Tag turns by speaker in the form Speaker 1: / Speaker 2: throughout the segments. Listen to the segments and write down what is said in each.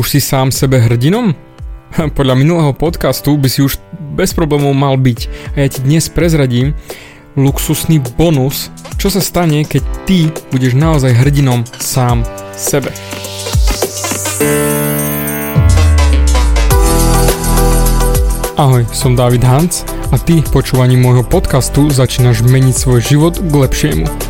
Speaker 1: Už si sám sebe hrdinom? Podľa minulého podcastu by si už bez problémov mal byť. A ja ti dnes prezradím luxusný bonus, čo sa stane, keď ty budeš naozaj hrdinom sám sebe. Ahoj, som David Hans a ty počúvaním môjho podcastu začínaš meniť svoj život k lepšiemu.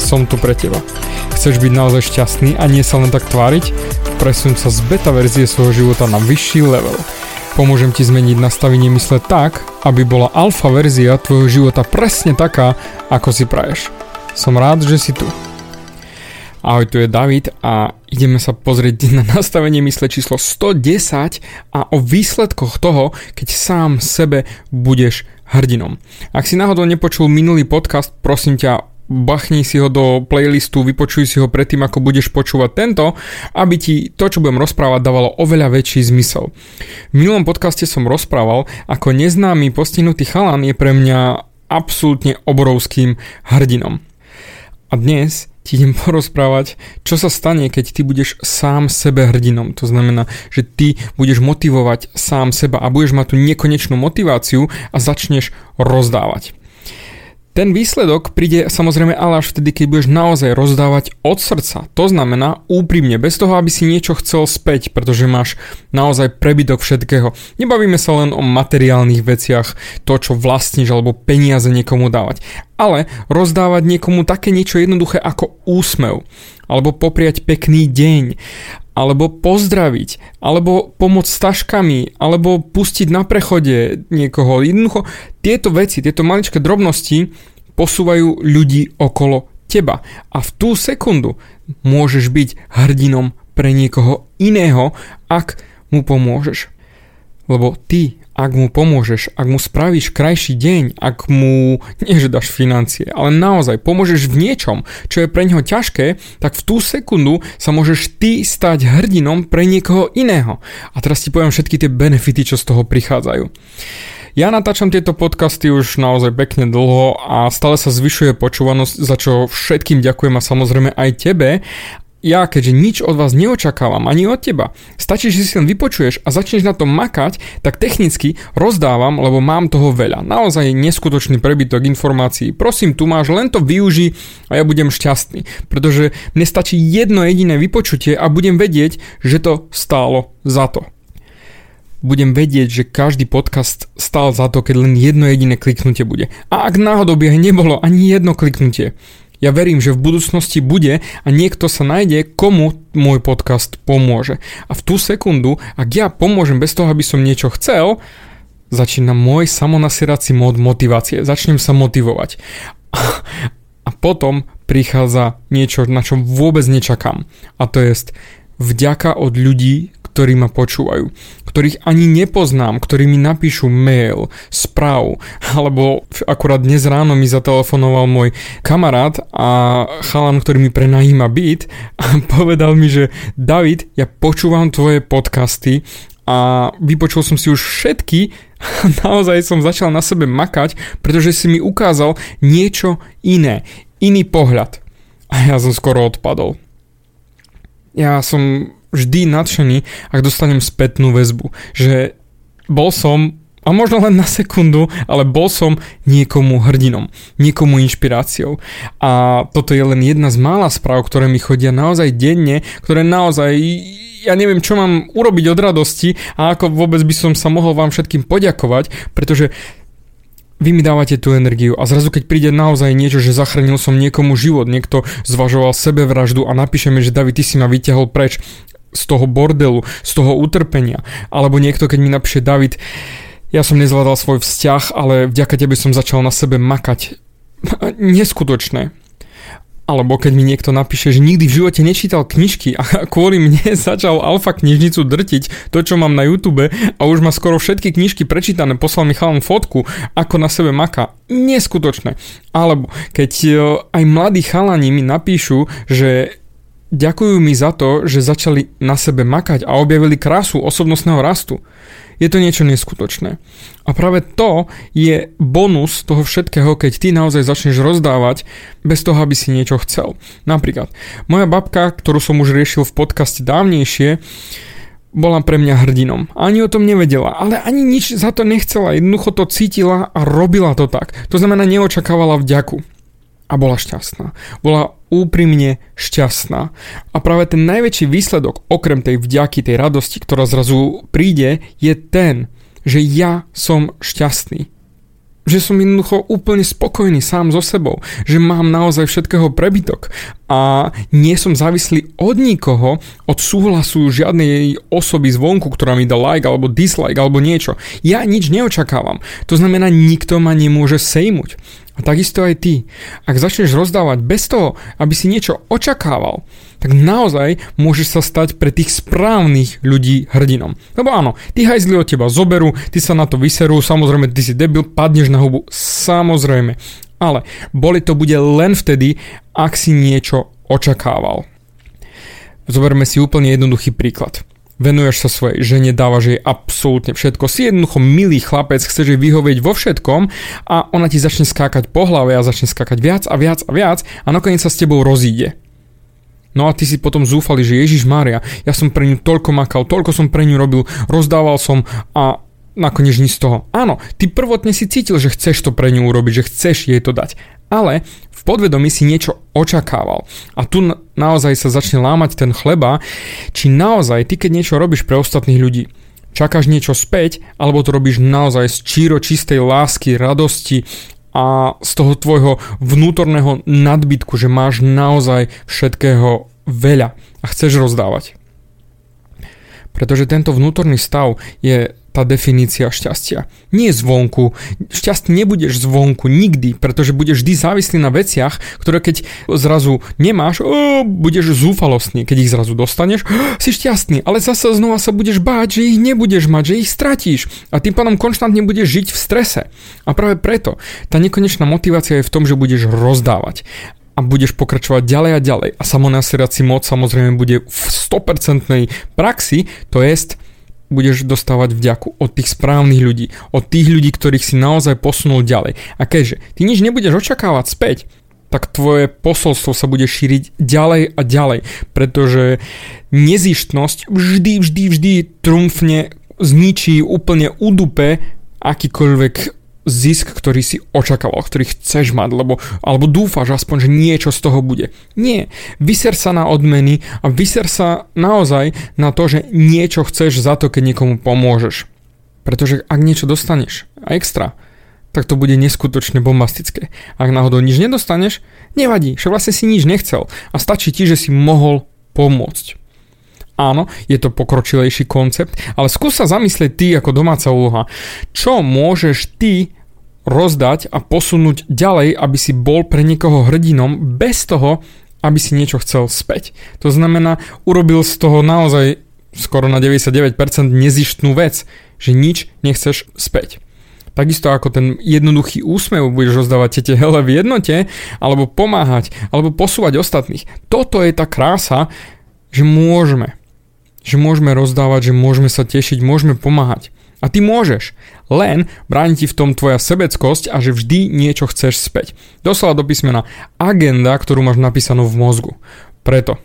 Speaker 1: som tu pre teba. Chceš byť naozaj šťastný a nie sa len tak tváriť? Presun sa z beta verzie svojho života na vyšší level. Pomôžem ti zmeniť nastavenie mysle tak, aby bola alfa verzia tvojho života presne taká, ako si praješ. Som rád, že si tu. Ahoj, tu je David a ideme sa pozrieť na nastavenie mysle číslo 110 a o výsledkoch toho, keď sám sebe budeš hrdinom. Ak si náhodou nepočul minulý podcast, prosím ťa, bachni si ho do playlistu, vypočuj si ho predtým, ako budeš počúvať tento, aby ti to, čo budem rozprávať, dávalo oveľa väčší zmysel. V minulom podcaste som rozprával, ako neznámy postihnutý chalan je pre mňa absolútne obrovským hrdinom. A dnes ti idem porozprávať, čo sa stane, keď ty budeš sám sebe hrdinom. To znamená, že ty budeš motivovať sám seba a budeš mať tú nekonečnú motiváciu a začneš rozdávať. Ten výsledok príde samozrejme ale až vtedy, keď budeš naozaj rozdávať od srdca. To znamená úprimne, bez toho, aby si niečo chcel späť, pretože máš naozaj prebytok všetkého. Nebavíme sa len o materiálnych veciach, to čo vlastníš alebo peniaze niekomu dávať. Ale rozdávať niekomu také niečo jednoduché ako úsmev, alebo popriať pekný deň, alebo pozdraviť, alebo pomôcť s taškami, alebo pustiť na prechode niekoho. Jednoducho tieto veci, tieto maličké drobnosti posúvajú ľudí okolo teba. A v tú sekundu môžeš byť hrdinom pre niekoho iného, ak mu pomôžeš. Lebo ty ak mu pomôžeš, ak mu spravíš krajší deň, ak mu, nie že dáš financie, ale naozaj pomôžeš v niečom, čo je pre neho ťažké, tak v tú sekundu sa môžeš ty stať hrdinom pre niekoho iného. A teraz ti poviem všetky tie benefity, čo z toho prichádzajú. Ja natáčam tieto podcasty už naozaj pekne dlho a stále sa zvyšuje počúvanosť, za čo všetkým ďakujem a samozrejme aj tebe ja, keďže nič od vás neočakávam, ani od teba, stačí, že si len vypočuješ a začneš na to makať, tak technicky rozdávam, lebo mám toho veľa. Naozaj neskutočný prebytok informácií. Prosím, tu máš, len to využij a ja budem šťastný. Pretože mne stačí jedno jediné vypočutie a budem vedieť, že to stálo za to. Budem vedieť, že každý podcast stál za to, keď len jedno jediné kliknutie bude. A ak náhodou by nebolo ani jedno kliknutie, ja verím, že v budúcnosti bude a niekto sa nájde, komu môj podcast pomôže. A v tú sekundu, ak ja pomôžem bez toho, aby som niečo chcel, začína môj samonasierací mód motivácie. Začnem sa motivovať. A potom prichádza niečo, na čo vôbec nečakám. A to je vďaka od ľudí, ktorí ma počúvajú, ktorých ani nepoznám, ktorí mi napíšu mail, správu, alebo akurát dnes ráno mi zatelefonoval môj kamarát a chalan, ktorý mi prenajíma byt a povedal mi, že David, ja počúvam tvoje podcasty a vypočul som si už všetky a naozaj som začal na sebe makať, pretože si mi ukázal niečo iné, iný pohľad. A ja som skoro odpadol. Ja som vždy nadšený, ak dostanem spätnú väzbu, že bol som a možno len na sekundu, ale bol som niekomu hrdinom, niekomu inšpiráciou. A toto je len jedna z mála správ, ktoré mi chodia naozaj denne, ktoré naozaj ja neviem, čo mám urobiť od radosti a ako vôbec by som sa mohol vám všetkým poďakovať, pretože vy mi dávate tú energiu a zrazu keď príde naozaj niečo, že zachránil som niekomu život, niekto zvažoval sebevraždu a napíše mi, že David, ty si ma vyťahol preč z toho bordelu, z toho utrpenia. Alebo niekto, keď mi napíše David, ja som nezvládal svoj vzťah, ale vďaka tebe som začal na sebe makať. Neskutočné. Alebo keď mi niekto napíše, že nikdy v živote nečítal knižky a kvôli mne začal alfa knižnicu drtiť to, čo mám na YouTube a už má skoro všetky knižky prečítané, poslal mi chalom fotku, ako na sebe maká. Neskutočné. Alebo keď e, aj mladí chalani mi napíšu, že ďakujú mi za to, že začali na sebe makať a objavili krásu osobnostného rastu je to niečo neskutočné. A práve to je bonus toho všetkého, keď ty naozaj začneš rozdávať bez toho, aby si niečo chcel. Napríklad, moja babka, ktorú som už riešil v podcaste dávnejšie, bola pre mňa hrdinom. Ani o tom nevedela, ale ani nič za to nechcela. Jednoducho to cítila a robila to tak. To znamená, neočakávala vďaku. A bola šťastná. Bola úprimne šťastná. A práve ten najväčší výsledok, okrem tej vďaky, tej radosti, ktorá zrazu príde, je ten, že ja som šťastný. Že som jednoducho úplne spokojný sám so sebou. Že mám naozaj všetkého prebytok. A nie som závislý od nikoho, od súhlasu žiadnej osoby zvonku, ktorá mi dá like alebo dislike alebo niečo. Ja nič neočakávam. To znamená, nikto ma nemôže sejmuť. A takisto aj ty. Ak začneš rozdávať bez toho, aby si niečo očakával, tak naozaj môžeš sa stať pre tých správnych ľudí hrdinom. Lebo áno, tí hajzli od teba zoberú, ty sa na to vyserú, samozrejme ty si debil, padneš na hubu, samozrejme. Ale boli to bude len vtedy, ak si niečo očakával. Zoberme si úplne jednoduchý príklad venuješ sa svojej žene, dávaš jej absolútne všetko. Si jednoducho milý chlapec, chceš jej vyhovieť vo všetkom a ona ti začne skákať po hlave a začne skákať viac a viac a viac a nakoniec sa s tebou rozíde. No a ty si potom zúfali, že Ježiš Mária, ja som pre ňu toľko makal, toľko som pre ňu robil, rozdával som a nakoniec nič z toho. Áno, ty prvotne si cítil, že chceš to pre ňu urobiť, že chceš jej to dať ale v podvedomí si niečo očakával. A tu naozaj sa začne lámať ten chleba, či naozaj ty, keď niečo robíš pre ostatných ľudí, čakáš niečo späť, alebo to robíš naozaj z číro čistej lásky, radosti a z toho tvojho vnútorného nadbytku, že máš naozaj všetkého veľa a chceš rozdávať. Pretože tento vnútorný stav je tá definícia šťastia. Nie zvonku. Šťastný nebudeš zvonku nikdy, pretože budeš vždy závislý na veciach, ktoré keď zrazu nemáš, o, budeš zúfalostný. Keď ich zrazu dostaneš, o, si šťastný, ale zase znova sa budeš báť, že ich nebudeš mať, že ich stratíš. A tým pádom konštantne budeš žiť v strese. A práve preto tá nekonečná motivácia je v tom, že budeš rozdávať a budeš pokračovať ďalej a ďalej. A samonaserací moc samozrejme bude v 100% praxi, to jest budeš dostávať vďaku od tých správnych ľudí, od tých ľudí, ktorých si naozaj posunul ďalej. A keďže ty nič nebudeš očakávať späť, tak tvoje posolstvo sa bude šíriť ďalej a ďalej, pretože nezištnosť vždy, vždy, vždy trumfne zničí úplne udupe akýkoľvek zisk, ktorý si očakával, ktorý chceš mať, lebo, alebo dúfaš aspoň, že niečo z toho bude. Nie. Vyser sa na odmeny a vyser sa naozaj na to, že niečo chceš za to, keď niekomu pomôžeš. Pretože ak niečo dostaneš a extra, tak to bude neskutočne bombastické. Ak náhodou nič nedostaneš, nevadí, však vlastne si nič nechcel a stačí ti, že si mohol pomôcť. Áno, je to pokročilejší koncept, ale skús sa zamyslieť ty ako domáca úloha. Čo môžeš ty rozdať a posunúť ďalej, aby si bol pre niekoho hrdinom bez toho, aby si niečo chcel späť. To znamená, urobil z toho naozaj skoro na 99% nezištnú vec, že nič nechceš späť. Takisto ako ten jednoduchý úsmev budeš rozdávať tete hele v jednote, alebo pomáhať, alebo posúvať ostatných. Toto je tá krása, že môžeme že môžeme rozdávať, že môžeme sa tešiť, môžeme pomáhať. A ty môžeš, len bráni ti v tom tvoja sebeckosť a že vždy niečo chceš späť. Doslova do písmena agenda, ktorú máš napísanú v mozgu. Preto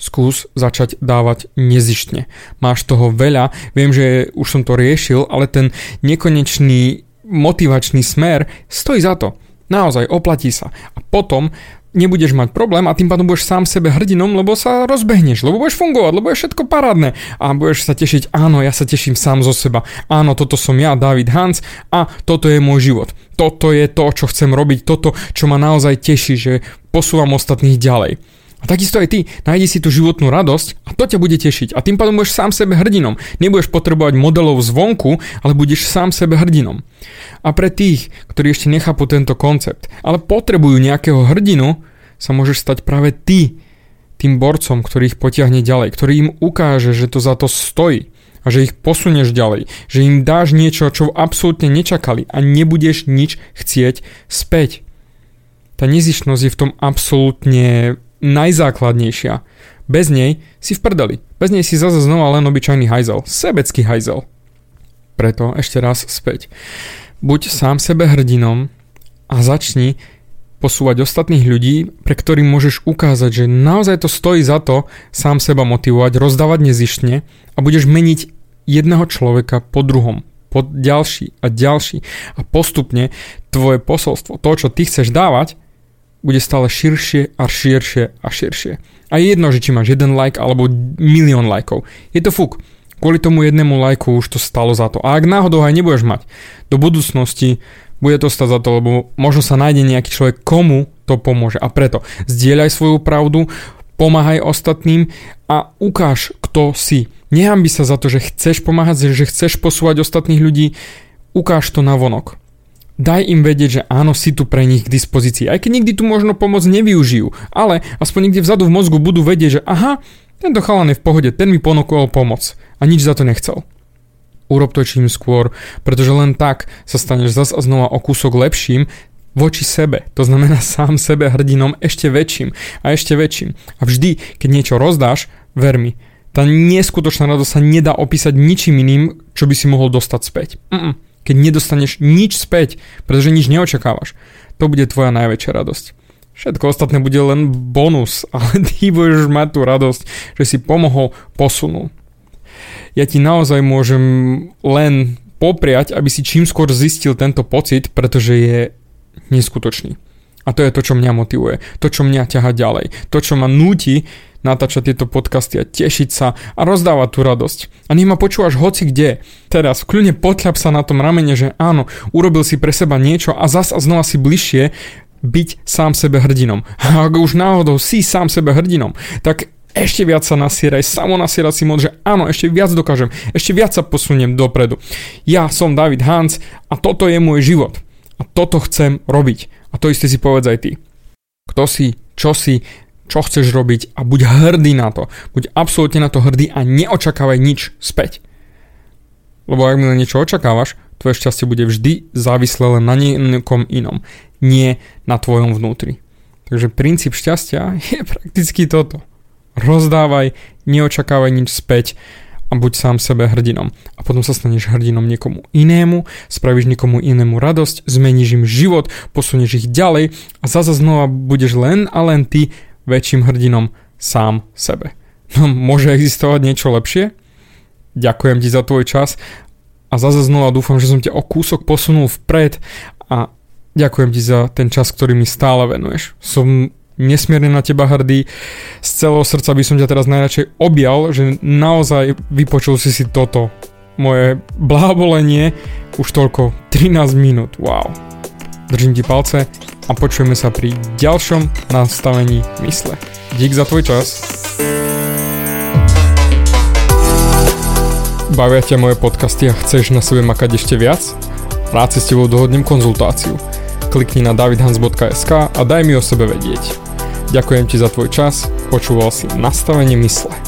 Speaker 1: skús začať dávať nezištne. Máš toho veľa, viem, že už som to riešil, ale ten nekonečný motivačný smer stojí za to. Naozaj, oplatí sa. A potom nebudeš mať problém a tým pádom budeš sám sebe hrdinom, lebo sa rozbehneš, lebo budeš fungovať, lebo je všetko parádne a budeš sa tešiť, áno, ja sa teším sám zo seba, áno, toto som ja, David Hans a toto je môj život. Toto je to, čo chcem robiť, toto, čo ma naozaj teší, že posúvam ostatných ďalej. A takisto aj ty, nájdi si tú životnú radosť a to ťa bude tešiť. A tým pádom budeš sám sebe hrdinom. Nebudeš potrebovať modelov zvonku, ale budeš sám sebe hrdinom. A pre tých, ktorí ešte nechápu tento koncept, ale potrebujú nejakého hrdinu, sa môžeš stať práve ty tým borcom, ktorý ich potiahne ďalej, ktorý im ukáže, že to za to stojí a že ich posunieš ďalej, že im dáš niečo, čo absolútne nečakali a nebudeš nič chcieť späť. Tá nezišnosť je v tom absolútne najzákladnejšia. Bez nej si v prdeli. Bez nej si zase znova len obyčajný hajzel. Sebecký hajzel. Preto ešte raz späť. Buď sám sebe hrdinom a začni posúvať ostatných ľudí, pre ktorým môžeš ukázať, že naozaj to stojí za to sám seba motivovať, rozdávať nezištne a budeš meniť jedného človeka po druhom, po ďalší a ďalší a postupne tvoje posolstvo, to, čo ty chceš dávať, bude stále širšie a širšie a širšie. A je jedno, že či máš jeden like alebo milión lajkov. Je to fuk. Kvôli tomu jednému lajku už to stalo za to. A ak náhodou aj nebudeš mať, do budúcnosti bude to stať za to, lebo možno sa nájde nejaký človek, komu to pomôže. A preto zdieľaj svoju pravdu, pomáhaj ostatným a ukáž, kto si. Nehambi sa za to, že chceš pomáhať, že chceš posúvať ostatných ľudí, ukáž to na vonok. Daj im vedieť, že áno, si tu pre nich k dispozícii. Aj keď nikdy tu možno pomoc nevyužijú, ale aspoň niekde vzadu v mozgu budú vedieť, že aha, tento chalan je v pohode, ten mi ponúkol pomoc a nič za to nechcel. Urob to čím skôr, pretože len tak sa staneš zas a znova o kúsok lepším, voči sebe. To znamená sám sebe hrdinom ešte väčším a ešte väčším. A vždy, keď niečo rozdáš, ver mi, tá neskutočná radosť sa nedá opísať ničím iným, čo by si mohol dostať späť. Mm-mm. Keď nedostaneš nič späť, pretože nič neočakávaš, to bude tvoja najväčšia radosť. Všetko ostatné bude len bonus, ale ty budeš mať tú radosť, že si pomohol, posunul. Ja ti naozaj môžem len popriať, aby si čím skôr zistil tento pocit, pretože je neskutočný. A to je to, čo mňa motivuje, to, čo mňa ťaha ďalej, to, čo ma núti natáčať tieto podcasty a tešiť sa a rozdávať tú radosť. A nech ma počúvaš hoci kde. Teraz kľudne potľap sa na tom ramene, že áno, urobil si pre seba niečo a zas a znova si bližšie byť sám sebe hrdinom. A ak už náhodou si sám sebe hrdinom, tak ešte viac sa nasieraj, samo nasierať si moc, áno, ešte viac dokážem, ešte viac sa posuniem dopredu. Ja som David Hans a toto je môj život. A toto chcem robiť. A to isté si povedz aj ty. Kto si, čo si, čo chceš robiť a buď hrdý na to. Buď absolútne na to hrdý a neočakávaj nič späť. Lebo ak mi niečo očakávaš, tvoje šťastie bude vždy závislé len na niekom inom, nie na tvojom vnútri. Takže princíp šťastia je prakticky toto. Rozdávaj, neočakávaj nič späť a buď sám sebe hrdinom. A potom sa staneš hrdinom niekomu inému, spravíš niekomu inému radosť, zmeníš im život, posunieš ich ďalej a zase znova budeš len a len ty väčším hrdinom sám sebe. No, môže existovať niečo lepšie? Ďakujem ti za tvoj čas a zase znova dúfam, že som ťa o kúsok posunul vpred a ďakujem ti za ten čas, ktorý mi stále venuješ. Som nesmierne na teba hrdý. Z celého srdca by som ťa teraz najradšej objal, že naozaj vypočul si si toto. Moje blahobolenie už toľko 13 minút. Wow. Držím ti palce a počujeme sa pri ďalšom nastavení mysle. Dík za tvoj čas. Bavia ťa moje podcasty a chceš na sebe makať ešte viac? Rád si s tebou dohodnem konzultáciu. Klikni na davidhans.sk a daj mi o sebe vedieť. Ďakujem ti za tvoj čas, počúval si nastavenie mysle.